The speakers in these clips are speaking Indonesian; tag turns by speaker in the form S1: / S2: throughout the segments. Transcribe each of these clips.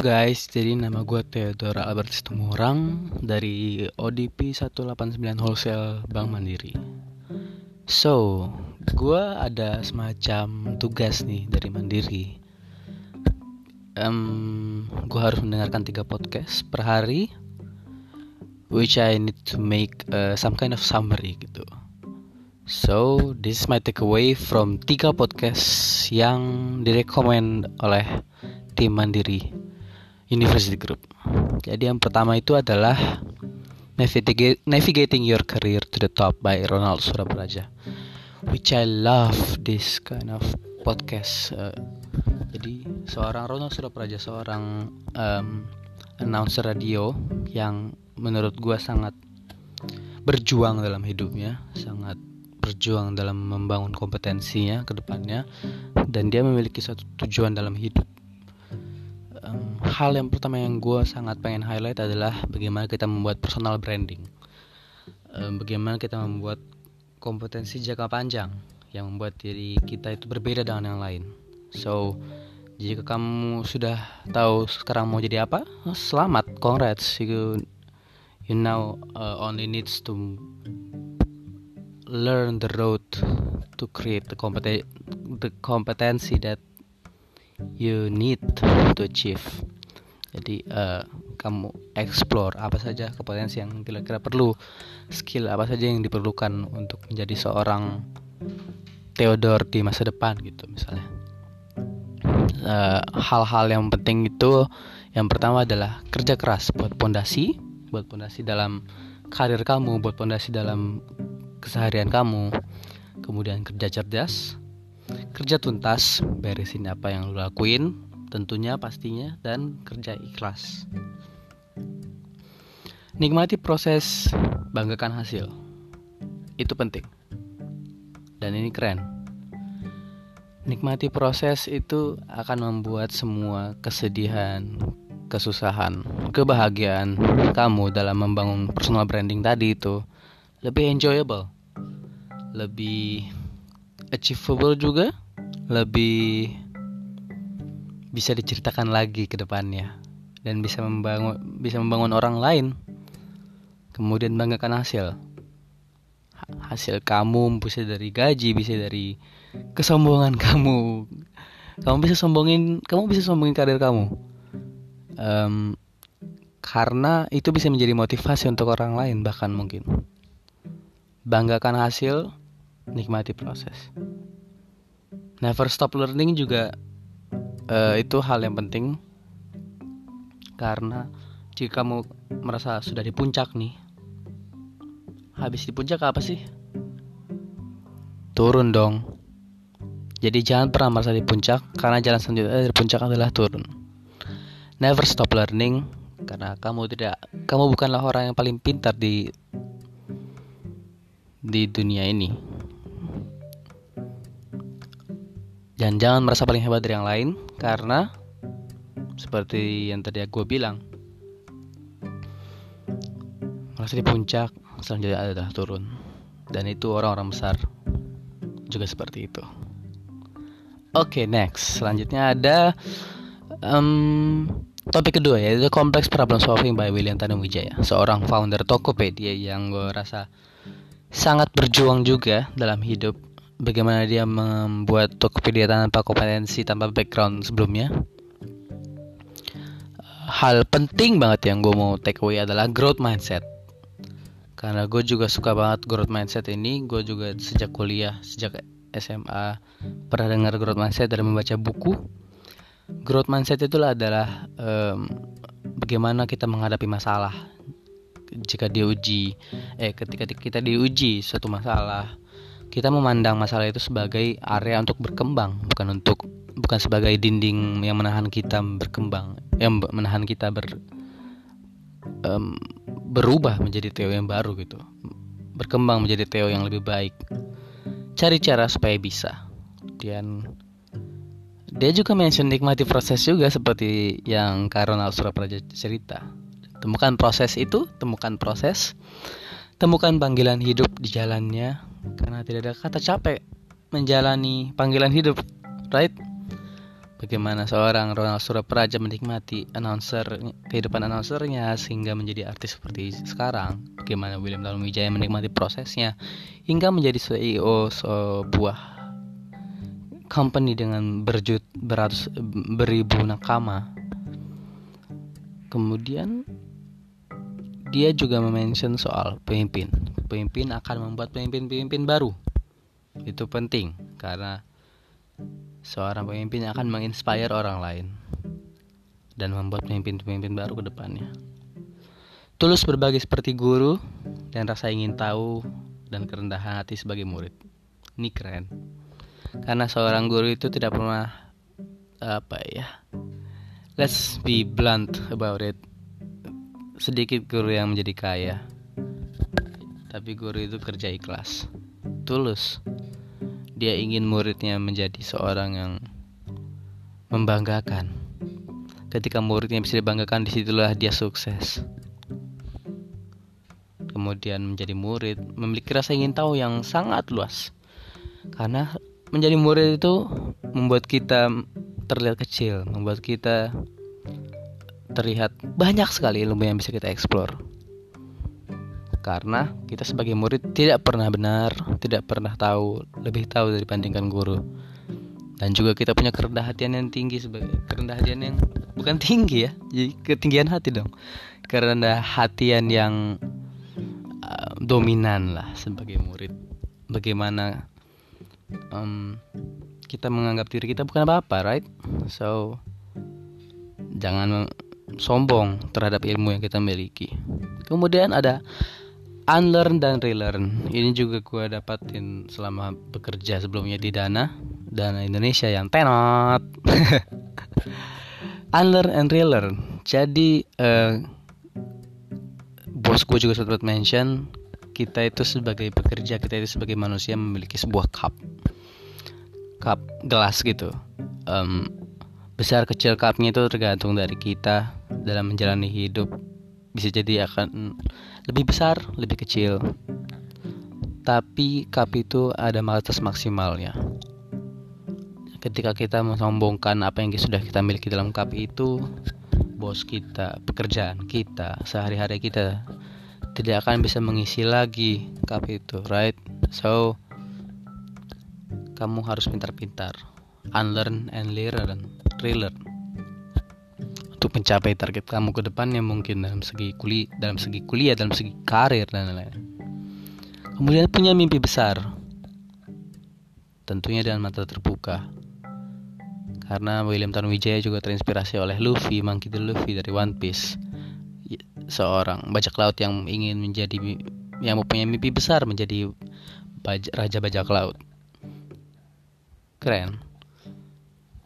S1: guys, jadi nama gue Theodora Albert Situmorang dari ODP 189 Wholesale Bank Mandiri. So, gue ada semacam tugas nih dari Mandiri. Um, gue harus mendengarkan tiga podcast per hari, which I need to make uh, some kind of summary gitu. So, this is my takeaway from tiga podcast yang direkomend oleh tim Mandiri University Group. Jadi yang pertama itu adalah Navigating Your Career to the Top by Ronald Surabraja. Which I love this kind of podcast. Uh, jadi seorang Ronald Surabraja seorang um, announcer radio yang menurut gue sangat berjuang dalam hidupnya, sangat berjuang dalam membangun kompetensinya ke depannya dan dia memiliki satu tujuan dalam hidup hal yang pertama yang gue sangat pengen highlight adalah bagaimana kita membuat personal branding. Um, bagaimana kita membuat kompetensi jangka panjang yang membuat diri kita itu berbeda dengan yang lain. So jika kamu sudah tahu sekarang mau jadi apa selamat congrats. You you now uh, only needs to learn the road to create the competen the competency that you need to achieve jadi uh, kamu explore apa saja kompetensi yang kira-kira perlu skill apa saja yang diperlukan untuk menjadi seorang Theodore di masa depan gitu misalnya. Eh, hal-hal uh, yang penting itu yang pertama adalah kerja keras buat pondasi buat pondasi dalam karir kamu buat pondasi dalam keseharian kamu. Kemudian kerja cerdas kerja tuntas beresin apa yang lo lakuin tentunya pastinya dan kerja ikhlas. Nikmati proses banggakan hasil. Itu penting. Dan ini keren. Nikmati proses itu akan membuat semua kesedihan kesusahan kebahagiaan kamu dalam membangun personal branding tadi itu lebih enjoyable lebih achievable juga lebih bisa diceritakan lagi ke depannya dan bisa membangun bisa membangun orang lain kemudian banggakan hasil. Hasil kamu bisa dari gaji bisa dari kesombongan kamu. Kamu bisa sombongin kamu bisa sombongin karir kamu. Um, karena itu bisa menjadi motivasi untuk orang lain bahkan mungkin. Banggakan hasil nikmati proses. Never stop learning juga uh, itu hal yang penting karena jika kamu merasa sudah di puncak nih, habis di puncak apa sih? Turun dong. Jadi jangan pernah merasa di puncak karena jalan selanjutnya dari puncak adalah turun. Never stop learning karena kamu tidak kamu bukanlah orang yang paling pintar di di dunia ini. Dan jangan merasa paling hebat dari yang lain karena seperti yang tadi gue bilang, merasa di puncak selanjutnya adalah turun. Dan itu orang-orang besar juga seperti itu. Oke, okay, next. Selanjutnya ada um, topik kedua yaitu Complex Problem Solving by William Tanuwijaya, seorang founder Tokopedia yang gue rasa sangat berjuang juga dalam hidup bagaimana dia membuat Tokopedia tanpa kompetensi tanpa background sebelumnya? Hal penting banget yang gue mau take away adalah growth mindset. Karena gue juga suka banget growth mindset ini. Gue juga sejak kuliah sejak SMA pernah dengar growth mindset dan membaca buku. Growth mindset itulah adalah um, bagaimana kita menghadapi masalah. Jika diuji eh ketika kita diuji suatu masalah kita memandang masalah itu sebagai area untuk berkembang bukan untuk bukan sebagai dinding yang menahan kita berkembang yang menahan kita ber um, berubah menjadi Theo yang baru gitu. Berkembang menjadi Theo yang lebih baik. Cari cara supaya bisa. Dan dia juga mention nikmati proses juga seperti yang Karona Surapraja cerita. Temukan proses itu temukan proses temukan panggilan hidup di jalannya karena tidak ada kata capek menjalani panggilan hidup right? Bagaimana seorang Ronald Surapraja menikmati announcer kehidupan announcernya sehingga menjadi artis seperti sekarang? Bagaimana William Tanuwijaya menikmati prosesnya hingga menjadi CEO sebuah company dengan berjut beratus beribu nakama? Kemudian dia juga mention soal pemimpin pemimpin akan membuat pemimpin-pemimpin baru itu penting karena Seorang pemimpin akan menginspire orang lain dan membuat pemimpin-pemimpin baru ke depannya. Tulus berbagi seperti guru dan rasa ingin tahu dan kerendahan hati sebagai murid. Ini keren. Karena seorang guru itu tidak pernah apa ya? Let's be blunt about it. Sedikit guru yang menjadi kaya. Tapi guru itu kerja ikhlas. Tulus dia ingin muridnya menjadi seorang yang membanggakan. Ketika muridnya bisa dibanggakan, di situlah dia sukses. Kemudian menjadi murid memiliki rasa ingin tahu yang sangat luas. Karena menjadi murid itu membuat kita terlihat kecil, membuat kita terlihat banyak sekali ilmu yang bisa kita eksplor karena kita sebagai murid tidak pernah benar, tidak pernah tahu, lebih tahu dibandingkan guru. Dan juga kita punya kerendah hatian yang tinggi sebagai kerendah hatian yang bukan tinggi ya, jadi ketinggian hati dong. Kerendah hatian yang uh, dominan lah sebagai murid. Bagaimana um, kita menganggap diri kita bukan apa-apa, right? So jangan sombong terhadap ilmu yang kita miliki. Kemudian ada unlearn dan relearn. Ini juga gue dapatin selama bekerja sebelumnya di Dana Dana Indonesia yang tenot. Unlearn and relearn. Jadi uh, bos gue juga sempat mention kita itu sebagai pekerja kita itu sebagai manusia memiliki sebuah cup. Cup gelas gitu. Um, besar kecil cupnya itu tergantung dari kita dalam menjalani hidup bisa jadi akan lebih besar, lebih kecil. Tapi cup itu ada batas maksimalnya. Ketika kita menyombongkan apa yang sudah kita miliki dalam cup itu, bos kita, pekerjaan kita, sehari-hari kita tidak akan bisa mengisi lagi cup itu, right? So, kamu harus pintar-pintar, unlearn and learn, relearn untuk mencapai target kamu ke depannya mungkin dalam segi kuliah, dalam segi kuliah, dalam segi karir dan lain-lain. Kemudian punya mimpi besar. Tentunya dengan mata terbuka. Karena William Tanuwijaya juga terinspirasi oleh Luffy, Monkey D. Luffy dari One Piece. Seorang bajak laut yang ingin menjadi yang mempunyai mimpi besar menjadi raja bajak laut. Keren.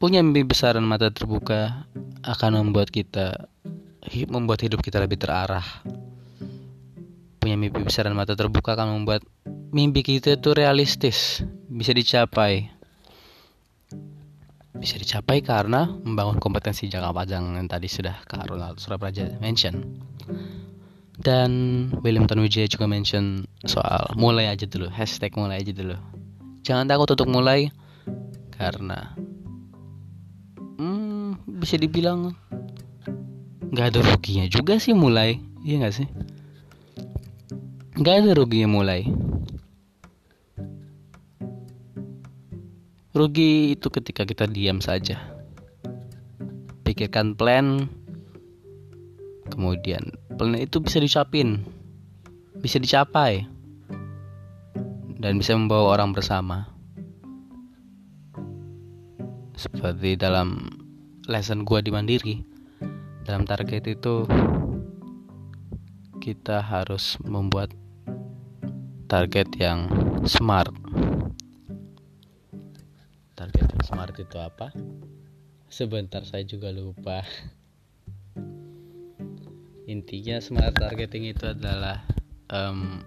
S1: Punya mimpi besar dan mata terbuka akan membuat kita membuat hidup kita lebih terarah. Punya mimpi besar dan mata terbuka akan membuat mimpi kita itu realistis, bisa dicapai. Bisa dicapai karena membangun kompetensi jangka panjang yang tadi sudah Kak Ronald Surapraja mention. Dan William Tanuwijaya juga mention soal mulai aja dulu, hashtag mulai aja dulu. Jangan takut untuk mulai karena bisa dibilang. Nggak ada ruginya juga sih mulai iya nggak sih? Nggak ada ruginya mulai. Rugi itu ketika kita diam saja. Pikirkan plan kemudian plan itu bisa dicapin bisa dicapai dan bisa membawa orang bersama. Seperti dalam lesson gue di mandiri. Dalam target itu kita harus membuat target yang smart. Target yang smart itu apa? Sebentar saya juga lupa. Intinya smart targeting itu adalah um,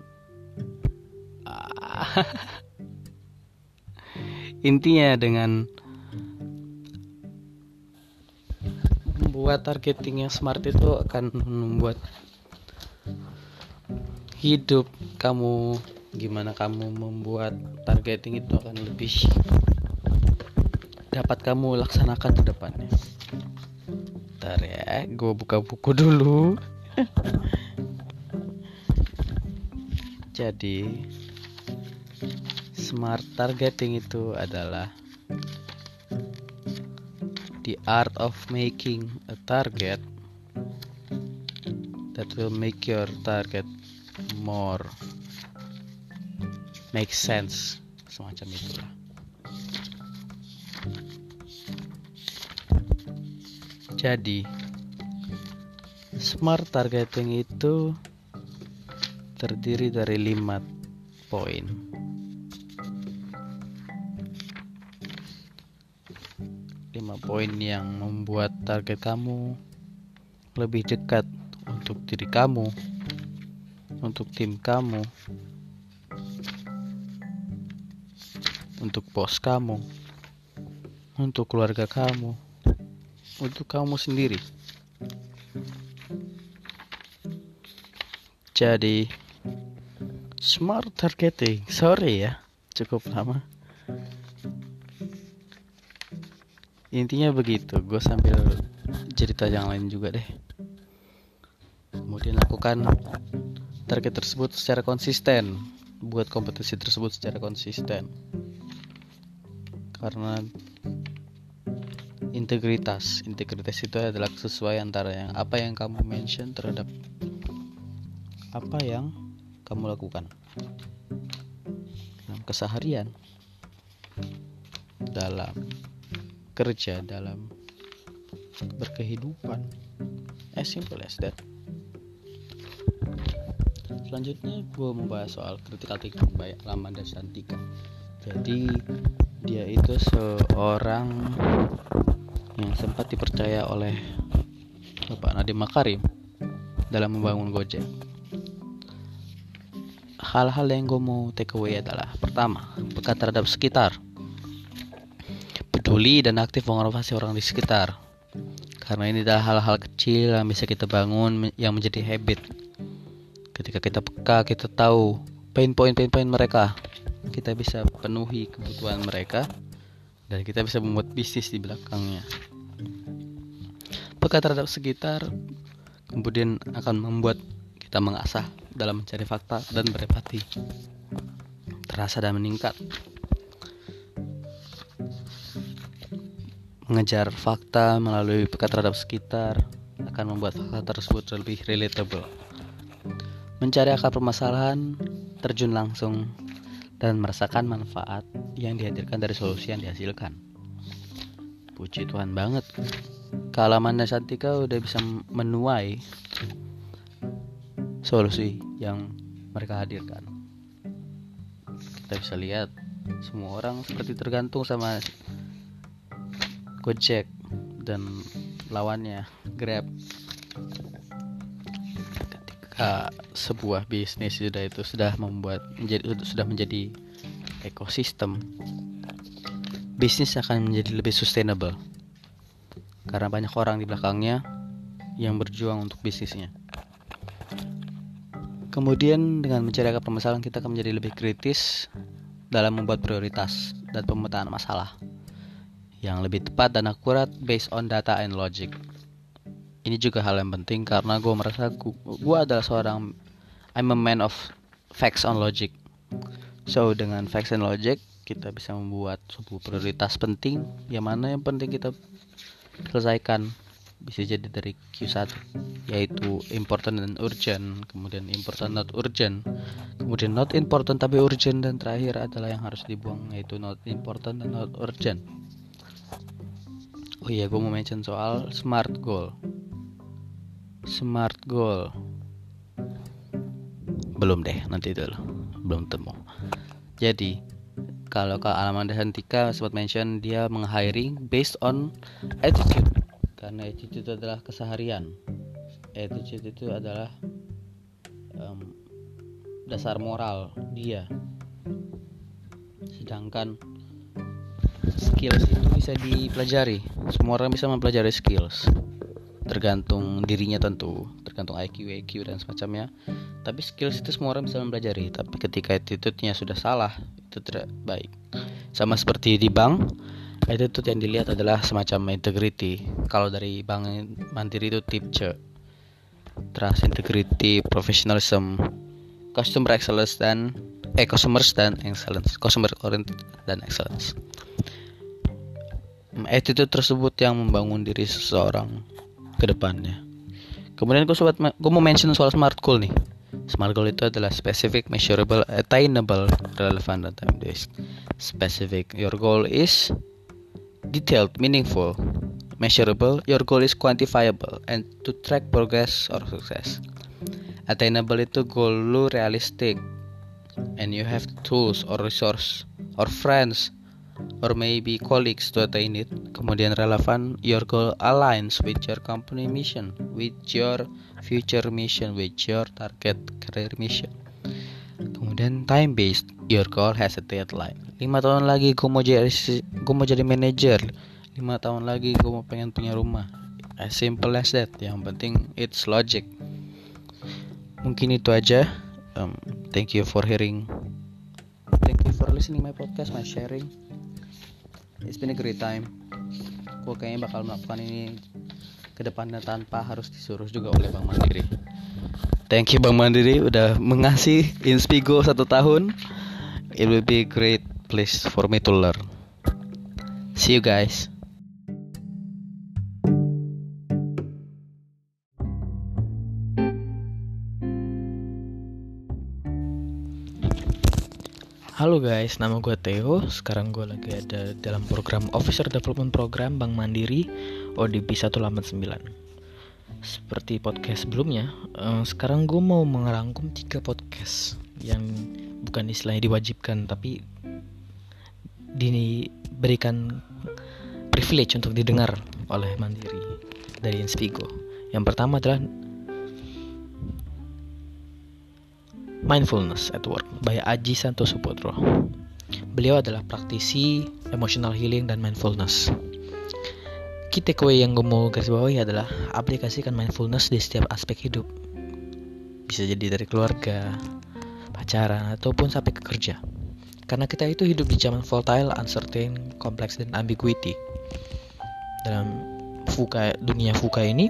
S1: intinya dengan membuat targeting yang smart itu akan membuat hidup kamu gimana kamu membuat targeting itu akan lebih dapat kamu laksanakan ke depannya Ntar ya, gue buka buku dulu. Jadi, smart targeting itu adalah the art of making target that will make your target more make sense semacam itulah. Jadi smart targeting itu terdiri dari lima poin poin yang membuat target kamu lebih dekat untuk diri kamu, untuk tim kamu, untuk bos kamu, untuk keluarga kamu, untuk kamu sendiri. Jadi, smart targeting, sorry ya, cukup lama. Intinya begitu. Gue sambil cerita yang lain juga deh. Kemudian lakukan target tersebut secara konsisten. Buat kompetisi tersebut secara konsisten. Karena integritas. Integritas itu adalah sesuai antara yang apa yang kamu mention terhadap apa yang kamu lakukan. Dalam keseharian. Dalam kerja dalam berkehidupan. As simple as that. Selanjutnya gue membahas soal critical thinking by Alamanda Santika. Jadi dia itu seorang yang sempat dipercaya oleh Bapak Nadiem Makarim dalam membangun Gojek. Hal-hal yang gue mau take away adalah pertama peka terhadap sekitar peduli dan aktif mengobservasi orang di sekitar. Karena ini adalah hal-hal kecil yang bisa kita bangun yang menjadi habit. Ketika kita peka, kita tahu pain point-pain point mereka. Kita bisa penuhi kebutuhan mereka dan kita bisa membuat bisnis di belakangnya. Peka terhadap sekitar kemudian akan membuat kita mengasah dalam mencari fakta dan berempati. Terasa dan meningkat. Mengejar fakta melalui peka terhadap sekitar akan membuat fakta tersebut lebih relatable. Mencari akar permasalahan, terjun langsung, dan merasakan manfaat yang dihadirkan dari solusi yang dihasilkan. Puji Tuhan banget. Kalamannya Santika udah bisa menuai solusi yang mereka hadirkan. Kita bisa lihat semua orang seperti tergantung sama Gojek dan lawannya Grab. Ketika sebuah bisnis sudah itu sudah membuat menjadi sudah menjadi ekosistem bisnis akan menjadi lebih sustainable. Karena banyak orang di belakangnya yang berjuang untuk bisnisnya. Kemudian dengan mencari akar permasalahan kita akan menjadi lebih kritis dalam membuat prioritas dan pemetaan masalah yang lebih tepat dan akurat based on data and logic. Ini juga hal yang penting karena gue merasa gue adalah seorang I'm a man of facts on logic. So dengan facts and logic kita bisa membuat sebuah prioritas penting yang mana yang penting kita selesaikan bisa jadi dari Q1 yaitu important dan urgent kemudian important not urgent kemudian not important tapi urgent dan terakhir adalah yang harus dibuang yaitu not important dan not urgent oh iya gue mau mention soal smart goal. Smart goal. Belum deh nanti dulu. Belum temu. Jadi kalau ke Alamanda Hantika sempat mention dia meng-hiring based on attitude. Karena attitude itu adalah keseharian. Attitude itu adalah um, dasar moral dia. Sedangkan skills itu bisa dipelajari. Semua orang bisa mempelajari skills. Tergantung dirinya tentu tergantung IQ IQ dan semacamnya. Tapi skills itu semua orang bisa mempelajari. Tapi ketika attitude-nya sudah salah itu tidak baik. Sama seperti di bank attitude yang dilihat adalah semacam integrity. Kalau dari bank mandiri itu tip C. Trust integrity professionalism customer excellence dan eh customers dan excellence customer oriented dan excellence attitude tersebut yang membangun diri seseorang ke depannya kemudian gue sobat gue mau mention soal smart goal nih Smart goal itu adalah specific, measurable, attainable, relevant, dan time based. Specific, your goal is detailed, meaningful. Measurable, your goal is quantifiable and to track progress or success. Attainable itu goal lu realistic and you have tools or resource or friends or maybe colleagues to attain it. Kemudian relevan, your goal aligns with your company mission, with your future mission, with your target career mission. Kemudian time based, your goal has a deadline. 5 tahun lagi gue mau jadi gue mau jadi manager. 5 tahun lagi gue mau pengen punya rumah. As simple as that. Yang penting it's logic. Mungkin itu aja. Um, thank you for hearing. Thank you for listening my podcast, my sharing. It's been a great time. Gue kayaknya bakal melakukan ini ke depannya tanpa harus disuruh juga oleh Bang Mandiri. Thank you Bang Mandiri udah mengasih Inspigo satu tahun. It will be a great place for me to learn. See you guys. Halo guys, nama gue Theo. Sekarang gue lagi ada dalam program Officer Development Program Bank Mandiri ODP 189. Seperti podcast sebelumnya, eh, sekarang gue mau mengerangkum tiga podcast yang bukan istilahnya diwajibkan, tapi diberikan privilege untuk didengar oleh Mandiri dari Inspigo. Yang pertama adalah Mindfulness at Work by Aji Santoso Putro. Beliau adalah praktisi emotional healing dan mindfulness. Key takeaway yang gue mau garis bawahi adalah aplikasikan mindfulness di setiap aspek hidup. Bisa jadi dari keluarga, pacaran, ataupun sampai ke kerja. Karena kita itu hidup di zaman volatile, uncertain, kompleks, dan ambiguity. Dalam fuka, dunia fuka ini,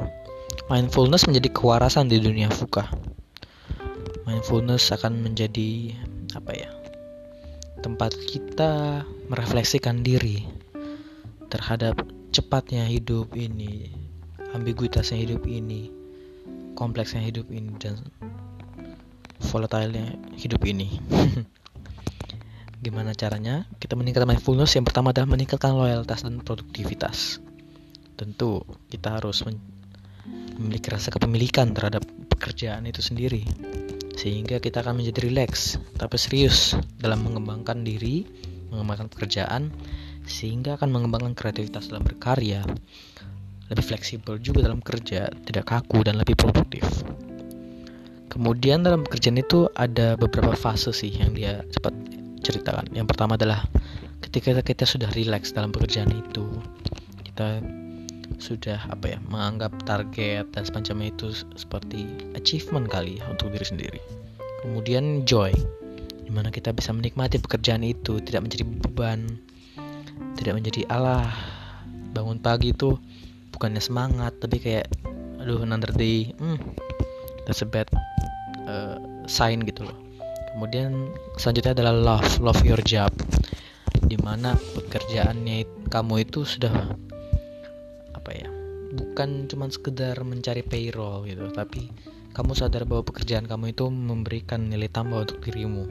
S1: mindfulness menjadi kewarasan di dunia fuka mindfulness akan menjadi apa ya tempat kita merefleksikan diri terhadap cepatnya hidup ini ambiguitasnya hidup ini kompleksnya hidup ini dan volatilenya hidup ini. Gimana caranya? Kita meningkatkan mindfulness. Yang pertama adalah meningkatkan loyalitas dan produktivitas. Tentu kita harus memiliki rasa kepemilikan terhadap pekerjaan itu sendiri sehingga kita akan menjadi rileks tapi serius dalam mengembangkan diri, mengembangkan pekerjaan sehingga akan mengembangkan kreativitas dalam berkarya, lebih fleksibel juga dalam kerja, tidak kaku dan lebih produktif. Kemudian dalam pekerjaan itu ada beberapa fase sih yang dia cepat ceritakan. Yang pertama adalah ketika kita sudah rileks dalam pekerjaan itu, kita sudah apa ya menganggap target dan semacamnya itu seperti achievement kali ya untuk diri sendiri. Kemudian joy di mana kita bisa menikmati pekerjaan itu tidak menjadi beban tidak menjadi Allah bangun pagi itu bukannya semangat tapi kayak aduh another day hmm, that's a bad uh, sign gitu loh. Kemudian selanjutnya adalah love love your job di mana pekerjaannya kamu itu sudah bukan cuma sekedar mencari payroll gitu tapi kamu sadar bahwa pekerjaan kamu itu memberikan nilai tambah untuk dirimu.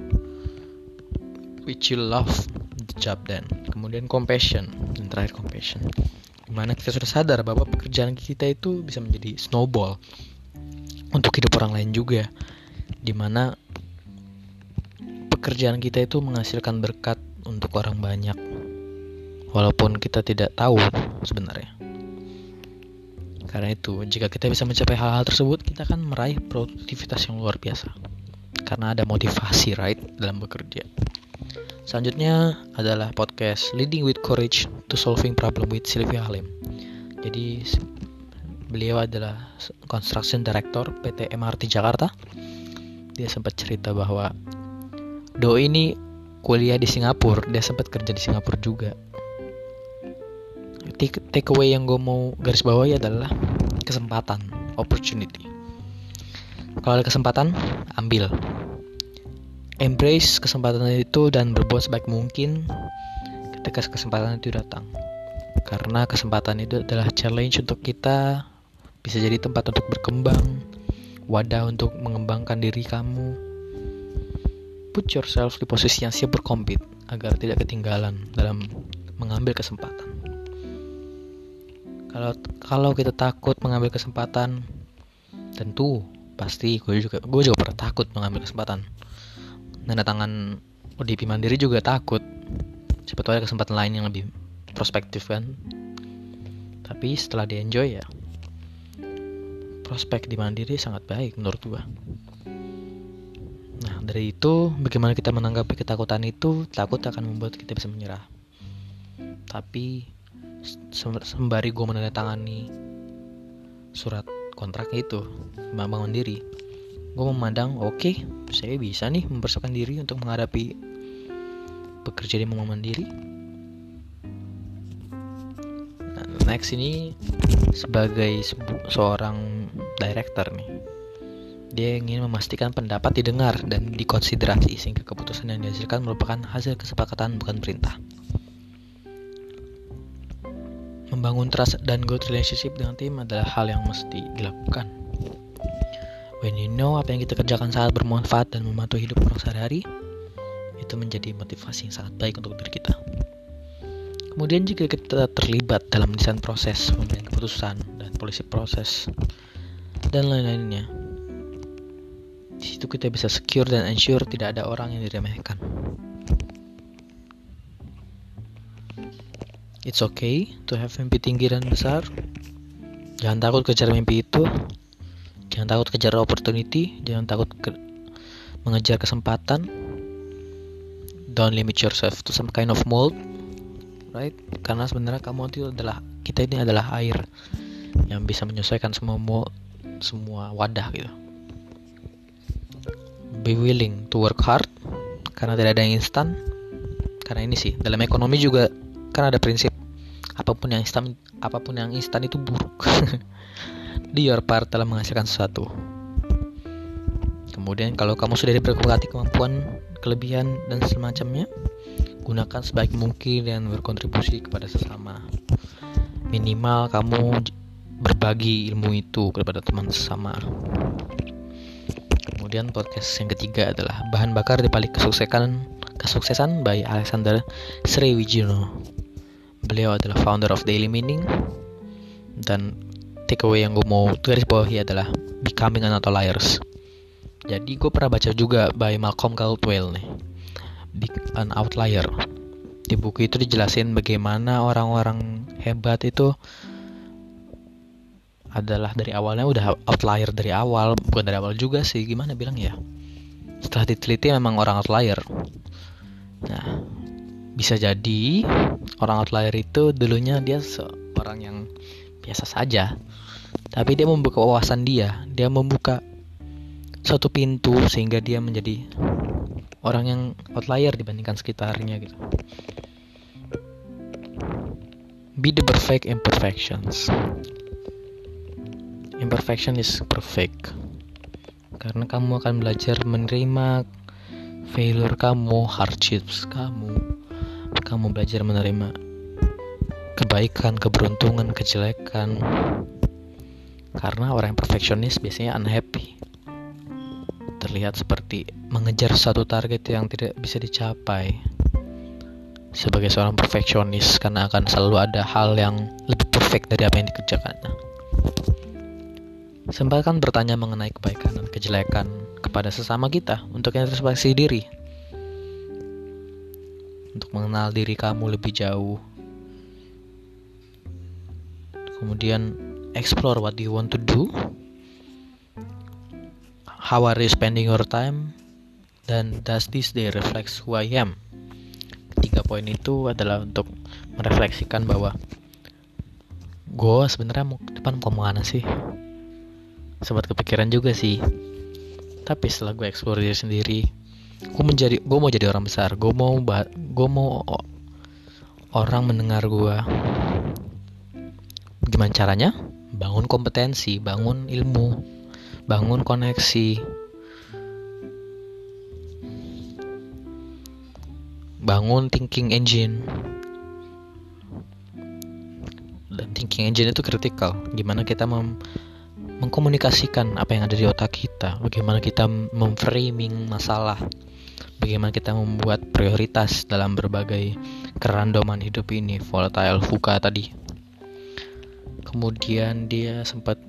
S1: Which you love the job then. Kemudian compassion dan terakhir compassion. Di mana kita sudah sadar bahwa pekerjaan kita itu bisa menjadi snowball untuk hidup orang lain juga. Di mana pekerjaan kita itu menghasilkan berkat untuk orang banyak. Walaupun kita tidak tahu sebenarnya karena itu, jika kita bisa mencapai hal-hal tersebut, kita akan meraih produktivitas yang luar biasa. Karena ada motivasi, right, dalam bekerja. Selanjutnya adalah podcast Leading with Courage to Solving Problem with Sylvia Halim. Jadi beliau adalah construction director PT MRT Jakarta. Dia sempat cerita bahwa Do ini kuliah di Singapura, dia sempat kerja di Singapura juga.
S2: take, away yang gue mau garis bawahi adalah kesempatan opportunity. Kalau ada kesempatan ambil. Embrace kesempatan itu dan berbuat sebaik mungkin ketika kesempatan itu datang. Karena kesempatan itu adalah challenge untuk kita bisa jadi tempat untuk berkembang wadah untuk mengembangkan diri kamu. Put yourself di posisi yang siap berkompet agar tidak ketinggalan dalam mengambil kesempatan kalau kalau kita takut mengambil kesempatan tentu pasti gue juga gue juga pernah takut mengambil kesempatan. Nanda tangan ODP mandiri juga takut. Sebetulnya kesempatan lain yang lebih prospektif kan. Tapi setelah di enjoy ya prospek di mandiri sangat baik menurut gue nah dari itu bagaimana kita menanggapi ketakutan itu takut akan membuat kita bisa menyerah. Tapi sembari gue menandatangani surat kontrak itu Bank Mandiri gue memandang oke okay, saya bisa nih mempersiapkan diri untuk menghadapi bekerja di Bank Mandiri nah, next ini sebagai seorang director nih. Dia ingin memastikan pendapat didengar dan dikonsiderasi sehingga keputusan yang dihasilkan merupakan hasil kesepakatan bukan perintah Membangun trust dan good relationship dengan tim adalah hal yang mesti dilakukan. When you know apa yang kita kerjakan sangat bermanfaat dan membantu hidup orang sehari-hari, itu menjadi motivasi yang sangat baik untuk diri kita. Kemudian jika kita terlibat dalam desain proses, pemilihan keputusan, dan polisi proses, dan lain-lainnya, di situ kita bisa secure dan ensure tidak ada orang yang diremehkan. It's okay to have mimpi tinggi dan besar. Jangan takut kejar mimpi itu. Jangan takut kejar opportunity. Jangan takut ke mengejar kesempatan. Don't limit yourself to some kind of mold, right? Karena sebenarnya kamu itu adalah kita ini adalah air yang bisa menyesuaikan semua mold, semua wadah gitu. Be willing to work hard karena tidak ada yang instan. Karena ini sih dalam ekonomi juga kan ada prinsip apa pun yang instan apa pun yang instan itu buruk. Di your part dalam menghasilkan sesuatu. Kemudian kalau kamu sudah berkembang kemampuan kelebihan dan semacamnya gunakan sebaik mungkin dan berkontribusi kepada sesama. Minimal kamu berbagi ilmu itu kepada teman sesama. Kemudian podcast yang ketiga adalah bahan bakar di balik kesuksesan kesuksesan by Alexander Sriwijino beliau adalah founder of Daily Meaning. Dan takeaway yang gue mau garis bawahi adalah Becoming an Outliers jadi gue pernah baca juga by Malcolm Gladwell nih. An Outlier di buku itu dijelasin bagaimana orang-orang hebat itu adalah dari awalnya udah outlier dari awal bukan dari awal juga sih. Gimana bilang ya? Setelah diteliti memang orang outlier nah bisa jadi orang outlier itu dulunya dia seorang yang biasa saja. Tapi dia membuka wawasan dia. Dia membuka satu pintu sehingga dia menjadi orang yang outlier dibandingkan sekitarnya gitu. Be the perfect imperfections. Imperfection is perfect. Karena kamu akan belajar menerima failure kamu hardships kamu kamu belajar menerima kebaikan, keberuntungan, kejelekan. Karena orang yang perfeksionis biasanya unhappy. Terlihat seperti mengejar satu target yang tidak bisa dicapai. Sebagai seorang perfeksionis karena akan selalu ada hal yang lebih perfect dari apa yang dikerjakannya. Sempatkan bertanya mengenai kebaikan dan kejelekan kepada sesama kita untuk introspeksi diri untuk mengenal diri kamu lebih jauh. Kemudian explore what you want to do. How are you spending your time? Dan does this day reflects who I am? Ketiga poin itu adalah untuk merefleksikan bahwa gue sebenarnya mau depan mau ke mana sih? Sempat kepikiran juga sih. Tapi setelah gue explore diri sendiri, gue menjadi gue mau jadi orang besar. Gue mau gue mau orang mendengar gue Gimana caranya? Bangun kompetensi, bangun ilmu, bangun koneksi, bangun thinking engine. Dan thinking engine itu kritikal gimana kita mem mengkomunikasikan apa yang ada di otak kita. Bagaimana kita memframing masalah. Bagaimana kita membuat prioritas dalam berbagai kerandoman hidup ini. Volatile fuka tadi. Kemudian dia sempat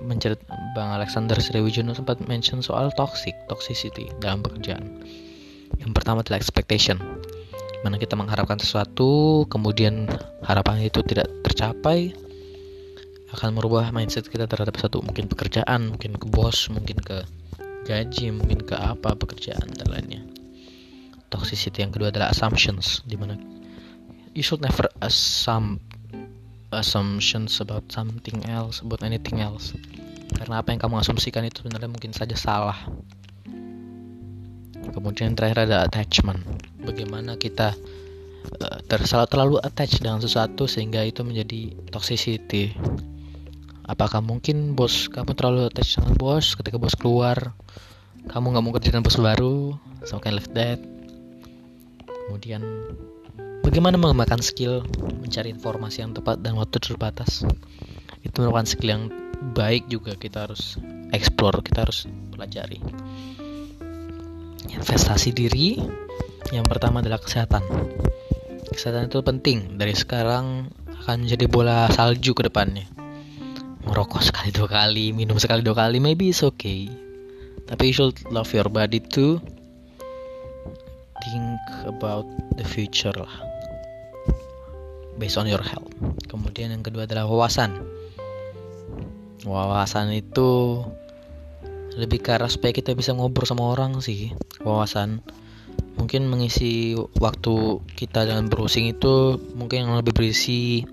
S2: mencerit Bang Alexander Sriwijono sempat mention soal toxic toxicity dalam pekerjaan. Yang pertama adalah expectation. Mana kita mengharapkan sesuatu, kemudian harapan itu tidak tercapai, akan merubah mindset kita terhadap satu mungkin pekerjaan, mungkin ke bos, mungkin ke gaji, mungkin ke apa pekerjaan dan lainnya. Toxicity yang kedua adalah assumptions, di mana you should never assume assumptions about something else, about anything else. Karena apa yang kamu asumsikan itu sebenarnya mungkin saja salah kemudian terakhir ada attachment bagaimana kita uh, terlalu attach dengan sesuatu sehingga itu menjadi toxicity apakah mungkin bos kamu terlalu attach dengan bos ketika bos keluar? Kamu nggak mau kerja dengan bos baru? So can left that. Kemudian bagaimana mengembangkan skill mencari informasi yang tepat dan waktu terbatas? Itu merupakan skill yang baik juga kita harus explore kita harus pelajari. Investasi diri. Yang pertama adalah kesehatan. Kesehatan itu penting. Dari sekarang akan menjadi bola salju ke depannya merokok sekali dua kali minum sekali dua kali maybe it's okay. Tapi you should love your body too think about the future lah. Based on your health. Kemudian yang kedua adalah wawasan. Wawasan itu lebih ke arah supaya kita bisa ngobrol sama orang sih wawasan. Mungkin mengisi waktu kita dalam browsing itu mungkin yang lebih berisi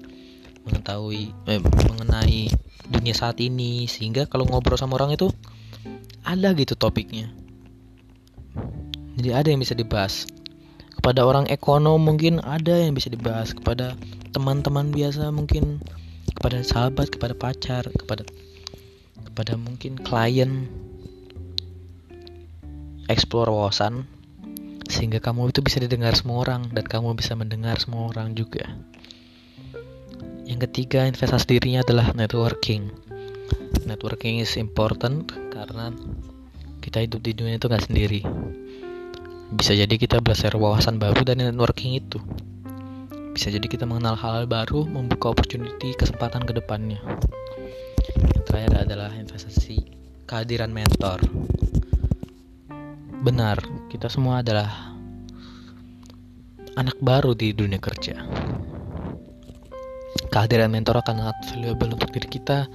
S2: mengetahui eh, mengenai dunia saat ini sehingga kalau ngobrol sama orang itu ada gitu topiknya. Jadi ada yang bisa dibahas. Kepada orang ekonom mungkin ada yang bisa dibahas. Kepada teman-teman biasa mungkin. Kepada sahabat kepada pacar kepada kepada mungkin klien. Explore wawasan. Sehingga kamu itu bisa didengar semua orang dan kamu bisa mendengar semua orang juga. Yang ketiga, investasi dirinya adalah networking. Networking is important karena kita hidup di dunia itu nggak sendiri. Bisa jadi kita belajar wawasan baru dari networking itu. Bisa jadi kita mengenal hal, -hal baru, membuka opportunity, kesempatan ke depannya. Yang terakhir adalah investasi kehadiran mentor benar kita semua adalah anak baru di dunia kerja kehadiran mentor akan sangat valuable untuk diri kita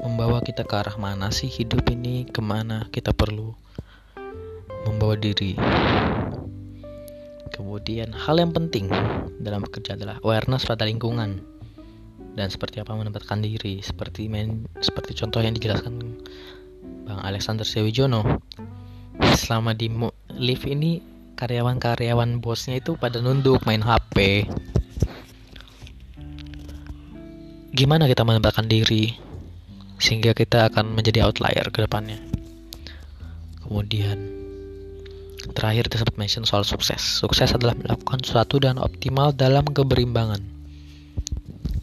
S2: membawa kita ke arah mana sih hidup ini ke mana kita perlu membawa diri. Kemudian hal yang penting dalam bekerja adalah awareness pada lingkungan. Dan seperti apa menempatkan diri seperti main seperti contoh yang dijelaskan Bang Alexander Sewijono. Selama di lift ini karyawan-karyawan bosnya itu pada nunduk main HP gimana kita menempatkan diri sehingga kita akan menjadi outlier ke depannya? Kemudian terakhir disebut mention soal sukses. Sukses adalah melakukan sesuatu dan optimal dalam keberimbangan.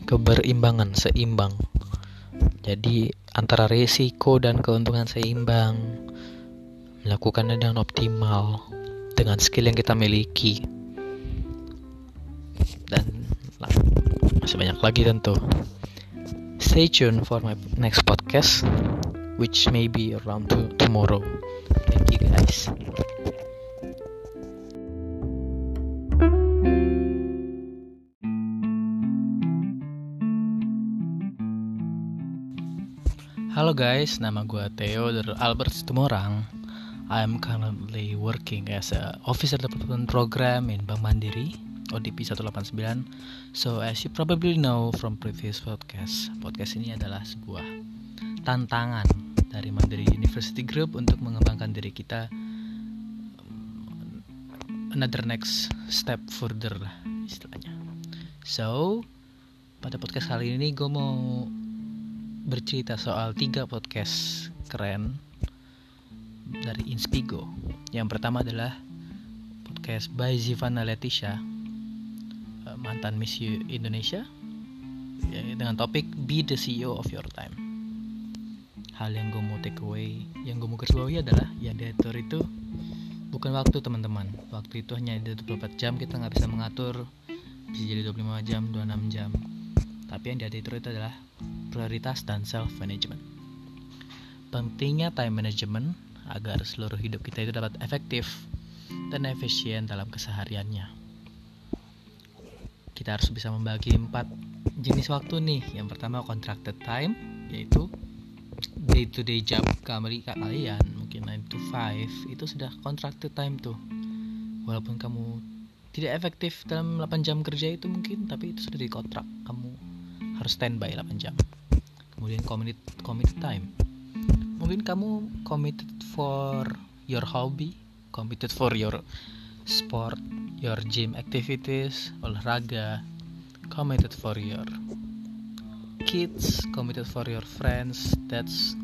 S2: Keberimbangan seimbang. Jadi antara risiko dan keuntungan seimbang. Melakukannya dengan optimal dengan skill yang kita miliki. Dan masih banyak lagi tentu stay tuned for my next podcast which may be around to tomorrow. Thank you guys. Halo guys, nama gue Theo dari Albert Situmorang I am currently working as a officer development program in Bank Mandiri ODP 189. So as you probably know from previous podcast, podcast ini adalah sebuah tantangan dari Mandiri University Group untuk mengembangkan diri kita um, another next step further lah istilahnya. So pada podcast kali ini gue mau bercerita soal tiga podcast keren dari Inspigo. Yang pertama adalah podcast by Zivana Leticia, mantan Miss Indonesia, ya, dengan topik Be the CEO of Your Time. Hal yang gue mau take away, yang gue mau garis bawahi adalah yang diatur itu bukan waktu teman-teman. Waktu itu hanya ada 24 jam, kita nggak bisa mengatur bisa jadi 25 jam, 26 jam. Tapi yang diatur itu adalah prioritas dan self management. Pentingnya time management agar seluruh hidup kita itu dapat efektif dan efisien dalam kesehariannya. Kita harus bisa membagi empat jenis waktu nih. Yang pertama contracted time, yaitu day to day job kalian mungkin 9 to 5 itu sudah contracted time tuh. Walaupun kamu tidak efektif dalam 8 jam kerja itu mungkin tapi itu sudah dikontrak kamu harus standby 8 jam. Kemudian committed committed time. Mungkin kamu committed for your hobby committed for your sport your gym activities olahraga committed for your kids committed for your friends that's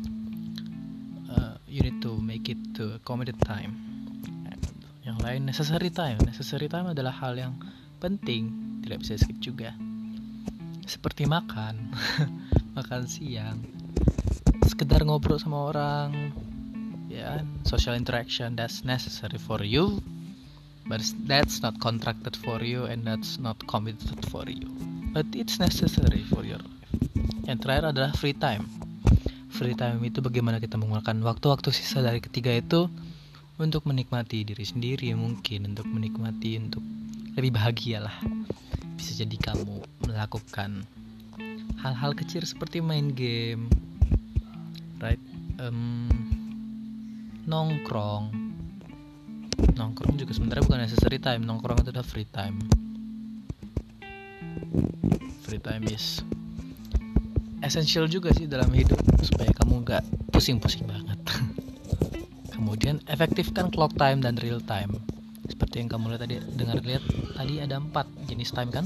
S2: uh, you need to make it to committed time. Yang lain necessary time. Necessary time adalah hal yang penting. Tidak bisa skip juga. Seperti makan. Makan siang. Sekedar ngobrol sama orang. Ya social interaction that's necessary for you but that's not contracted for you and that's not committed for you. But it's necessary for your life. Yang terakhir adalah free time. Free time itu bagaimana kita menggunakan waktu-waktu sisa dari ketiga itu untuk menikmati diri sendiri mungkin untuk menikmati untuk lebih bahagia lah bisa jadi kamu melakukan hal-hal kecil seperti main game right? Um, nongkrong nongkrong juga sebenarnya bukan necessary time nongkrong itu udah free time free time is essential juga sih dalam hidup supaya kamu nggak pusing-pusing banget Kemudian efektifkan clock time dan real time. Seperti yang kamu lihat tadi dengar lihat tadi ada empat jenis time kan?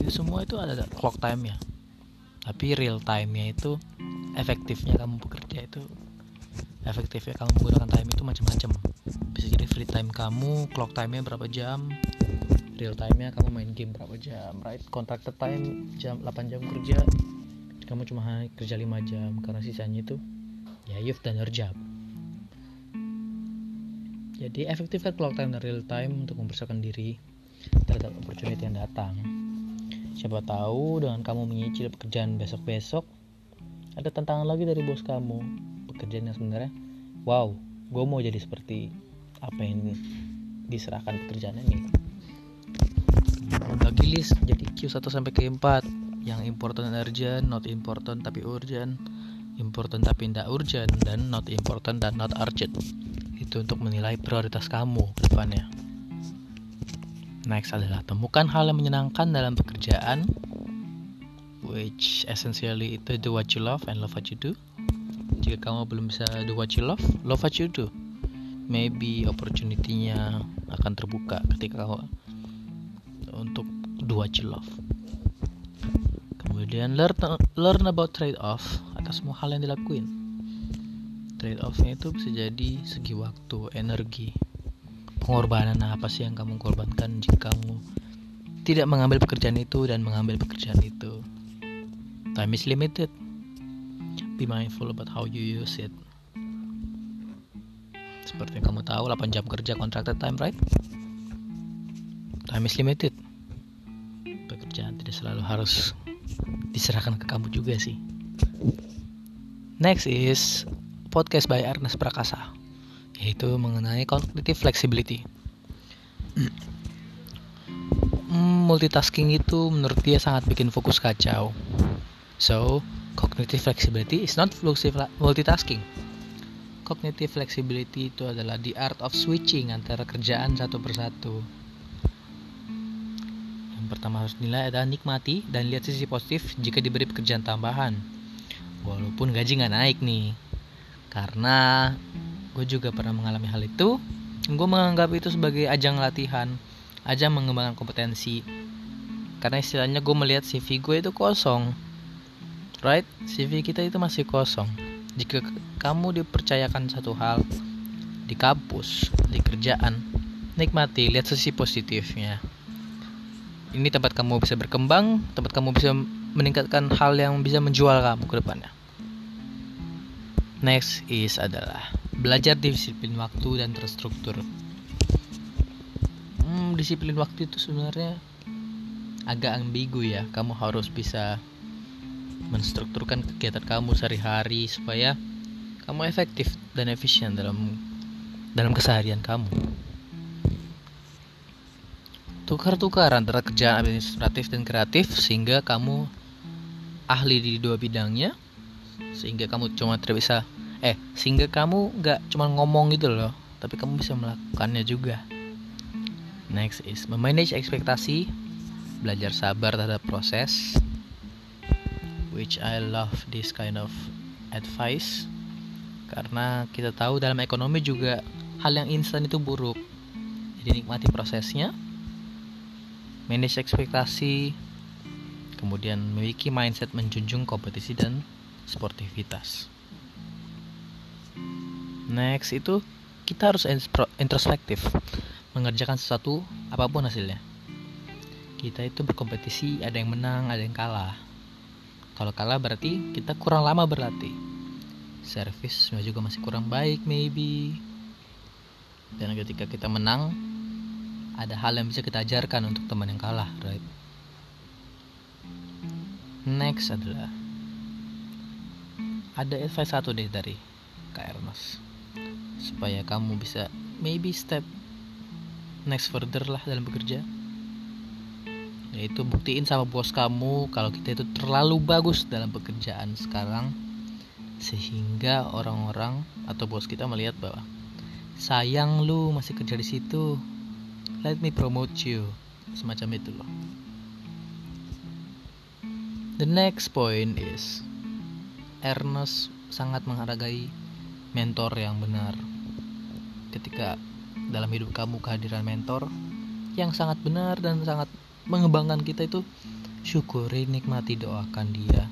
S2: Itu semua itu ada clock time ya. Tapi real time-nya itu efektifnya kamu bekerja itu efektifnya kamu menggunakan time itu macam-macam. Bisa jadi free time kamu, clock time-nya berapa jam, real time-nya kamu main game berapa jam, right? Contracted time jam 8 jam kerja, kamu cuma kerja 5 jam karena sisanya itu ya you've done your job jadi efektifkan clock time dan real time untuk mempersiapkan diri terhadap opportunity yang datang. Siapa tahu dengan kamu menyicil pekerjaan besok-besok, ada tantangan lagi dari bos kamu. Pekerjaan yang sebenarnya, wow, gue mau jadi seperti apa yang diserahkan pekerjaan ini. Bagi list jadi Q1 sampai Q4 yang important urgent, not important tapi urgent, important tapi tidak urgent, dan not important dan not urgent itu untuk menilai prioritas kamu ke depannya. Next adalah temukan hal yang menyenangkan dalam pekerjaan, which essentially itu do what you love and love what you do. Jika kamu belum bisa do what you love, love what you do. Maybe opportunity-nya akan terbuka ketika kamu untuk do what love. Kemudian learn learn about trade off atas semua hal yang dilakuin. Trade offnya itu bisa jadi segi waktu energi. Pengorbanan apa sih yang kamu korbankan jika kamu tidak mengambil pekerjaan itu dan mengambil pekerjaan itu. Time is limited. Be mindful about how you use it seperti yang kamu tahu 8 jam kerja contracted time right time is limited pekerjaan tidak selalu harus diserahkan ke kamu juga sih next is podcast by Ernest Prakasa yaitu mengenai cognitive flexibility. Multitasking itu menurut dia sangat bikin fokus kacau. So, cognitive flexibility is not multitasking. Cognitive flexibility itu adalah the art of switching antara kerjaan satu persatu. Yang pertama harus nilai adalah nikmati dan lihat sisi positif jika diberi pekerjaan tambahan. Walaupun gaji nggak naik nih, karena gue juga pernah mengalami hal itu gue menganggap itu sebagai ajang latihan ajang mengembangkan kompetensi. Karena istilahnya gue melihat CV gue itu kosong. Right? CV kita itu masih kosong jika kamu dipercayakan satu hal di kampus di kerjaan nikmati lihat sisi positifnya. Ini tempat kamu bisa berkembang tempat kamu bisa meningkatkan hal yang bisa menjual kamu ke depannya. Next is adalah belajar disiplin waktu dan terstruktur. Hmm, disiplin waktu itu sebenarnya agak ambigu ya. Kamu harus bisa menstrukturkan kegiatan kamu sehari-hari supaya kamu efektif dan efisien dalam dalam keseharian kamu. Tukar-tukar antara kerjaan administratif dan kreatif sehingga kamu ahli di dua bidangnya sehingga kamu cuma tidak bisa eh sehingga kamu nggak cuma ngomong gitu loh tapi kamu bisa melakukannya juga next is memanage ekspektasi belajar sabar terhadap proses which I love this kind of advice. Karena kita tahu dalam ekonomi juga hal yang instan itu buruk. Jadi nikmati prosesnya manage ekspektasi kemudian memiliki mindset menjunjung kompetisi dan sportivitas. Next itu kita harus introspektif mengerjakan sesuatu apa pun hasilnya. Kita itu berkompetisi ada yang menang ada yang kalah kalau kalah berarti kita kurang lama berlatih. Servis juga masih kurang baik maybe. Dan ketika kita menang, ada hal yang bisa kita ajarkan untuk teman yang kalah, right? Next adalah ada advice satu deh dari Kak Ernest supaya kamu bisa maybe step next further lah dalam bekerja yaitu buktiin sama bos kamu kalau kita itu terlalu bagus dalam pekerjaan sekarang sehingga orang-orang atau bos kita melihat bahwa sayang lu masih kerja di situ let me promote you semacam itu loh. The next point is Ernest sangat menghargai mentor yang benar. Ketika dalam hidup kamu kehadiran mentor yang sangat benar dan sangat mengembangkan kita itu syukuri nikmati doakan dia.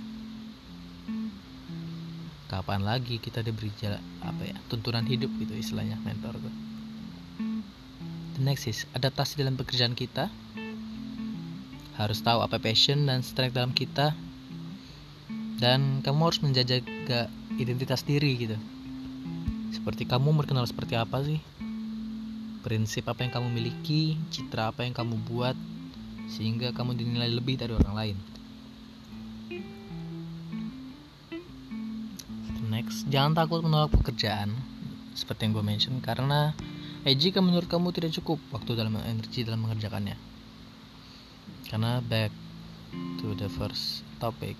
S2: Kapan lagi kita diberi jalan, apa ya tuntunan hidup gitu istilahnya mentor tuh the next is adaptasi dalam pekerjaan kita. Harus tahu apa passion dan strength dalam kita. Dan kamu harus menjaga identitas diri gitu. Seperti kamu berkenal seperti apa sih? Prinsip apa yang kamu miliki citra apa yang kamu buat sehingga kamu dinilai lebih dari orang lain. Next, jangan takut menolak pekerjaan seperti yang gue mention karena eh jika menurut kamu tidak cukup waktu dalam energi dalam mengerjakannya. Karena back to the first topic,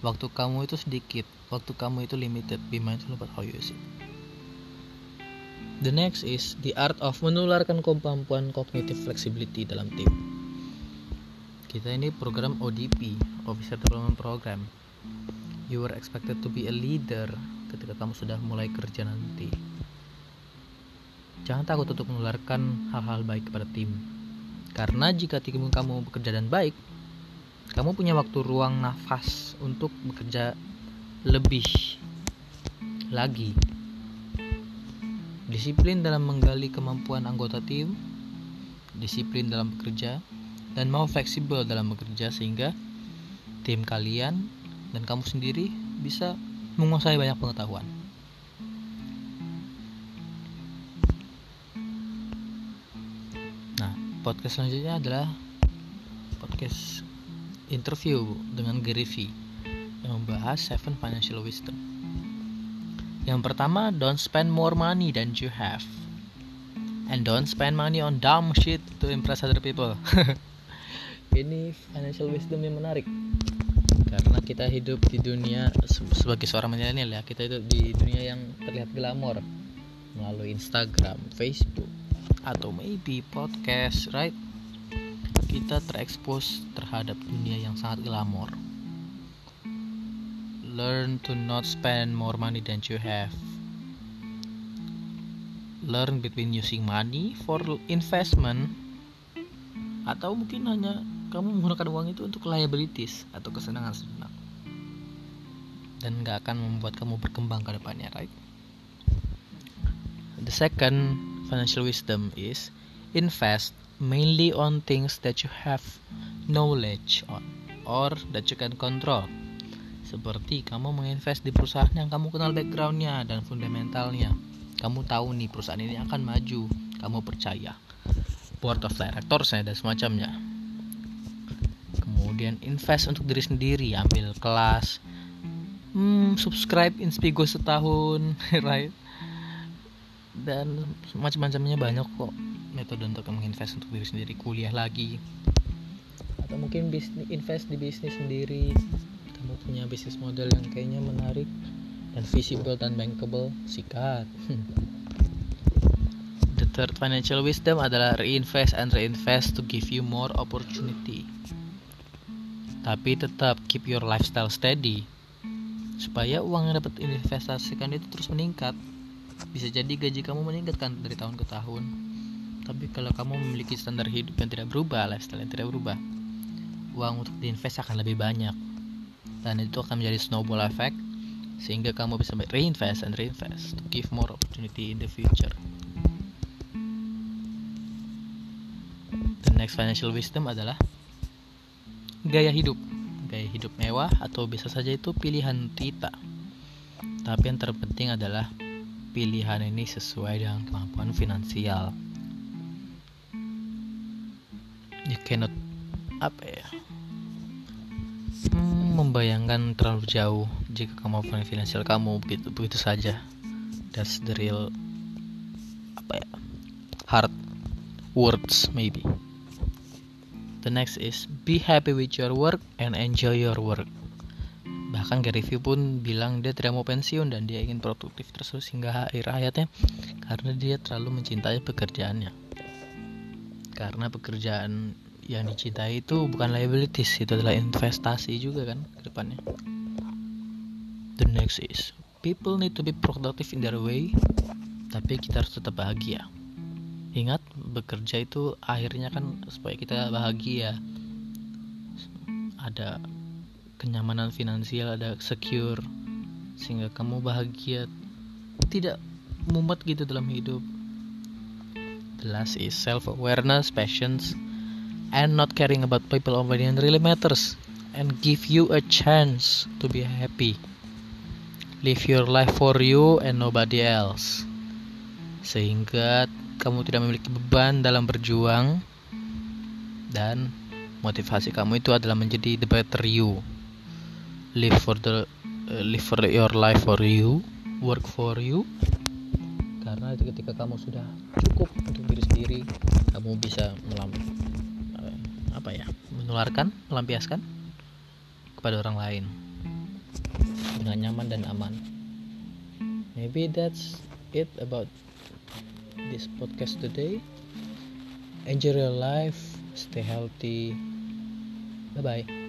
S2: waktu kamu itu sedikit, waktu kamu itu limited. Be mindful about how you use it. The next is the art of menularkan kemampuan cognitive flexibility dalam tim kita ini program ODP Officer Development Program. You are expected to be a leader ketika kamu sudah mulai kerja nanti. Jangan takut untuk menularkan hal-hal baik kepada tim. Karena jika tim kamu bekerja dan baik kamu punya waktu ruang nafas untuk bekerja lebih lagi. Disiplin dalam menggali kemampuan anggota tim disiplin dalam bekerja dan mau fleksibel dalam bekerja sehingga tim kalian dan kamu sendiri bisa menguasai banyak pengetahuan. Nah, podcast selanjutnya adalah podcast interview dengan Gary V yang membahas seven financial wisdom. Yang pertama, don't spend more money than you have. And don't spend money on dumb shit to impress other people. ini financial wisdom yang menarik karena kita hidup di dunia sebagai seorang milenial ya kita itu di dunia yang terlihat glamor melalui Instagram, Facebook atau maybe podcast, right? Kita terekspos terhadap dunia yang sangat glamor. Learn to not spend more money than you have. Learn between using money for investment atau mungkin hanya kamu menggunakan uang itu untuk liabilities atau kesenangan sejenak. Dan nggak akan membuat kamu berkembang ke depannya right? The second financial wisdom is invest mainly on things that you have knowledge on or that you can control. Seperti kamu menginvest di perusahaan yang kamu kenal backgroundnya dan fundamentalnya. Kamu tahu nih perusahaan ini akan maju. Kamu percaya. Board of directorsnya dan semacamnya kemudian invest untuk diri sendiri ambil kelas. Hmm, subscribe Inspigo setahun right? Dan macam-macamnya banyak kok metode untuk menginvest untuk diri sendiri kuliah lagi. Atau mungkin bisnis invest di bisnis sendiri. Kamu punya bisnis model yang kayaknya menarik dan visible dan bankable. Sikat. The third financial wisdom adalah reinvest and reinvest to give you more opportunity tapi tetap keep your lifestyle steady. Supaya uang yang dapat investasikan itu terus meningkat. Bisa jadi gaji kamu meningkatkan dari tahun ke tahun. Tapi kalau kamu memiliki standar hidup yang tidak berubah lifestyle yang tidak berubah uang untuk diinvest akan lebih banyak. Dan itu akan menjadi snowball effect sehingga kamu bisa reinvest and reinvest to give more opportunity in the future. The next financial wisdom adalah gaya hidup gaya hidup mewah atau bisa saja itu pilihan kita. Tapi yang terpenting adalah pilihan ini sesuai dengan kemampuan finansial. You cannot apa ya? Hmm, membayangkan terlalu jauh jika kemampuan finansial kamu begitu begitu saja. That's the real apa ya? Hard words maybe. The next is be happy with your work and enjoy your work. Bahkan Gary Vee pun bilang dia tidak mau pensiun dan dia ingin produktif terus hingga akhir hayatnya karena dia terlalu mencintai pekerjaannya. Karena pekerjaan yang dicintai itu bukan liabilities, itu adalah investasi juga kan ke depannya. The next is people need to be productive in their way, tapi kita harus tetap bahagia. Ingat, bekerja itu akhirnya kan supaya kita bahagia. Ada kenyamanan finansial, ada secure sehingga kamu bahagia tidak mumet gitu dalam hidup. The last is self awareness, passions, and not caring about people opinion really matters and give you a chance to be happy. Live your life for you and nobody else. Sehingga kamu tidak memiliki beban dalam berjuang dan motivasi kamu itu adalah menjadi the better you. Live for the uh, live for your life for you work for you. Karena itu ketika kamu sudah cukup untuk diri sendiri kamu bisa melam uh, apa ya menularkan melampiaskan kepada orang lain dengan nyaman dan aman. Maybe that's it about this podcast today. Enjoy your life, stay healthy. Bye bye.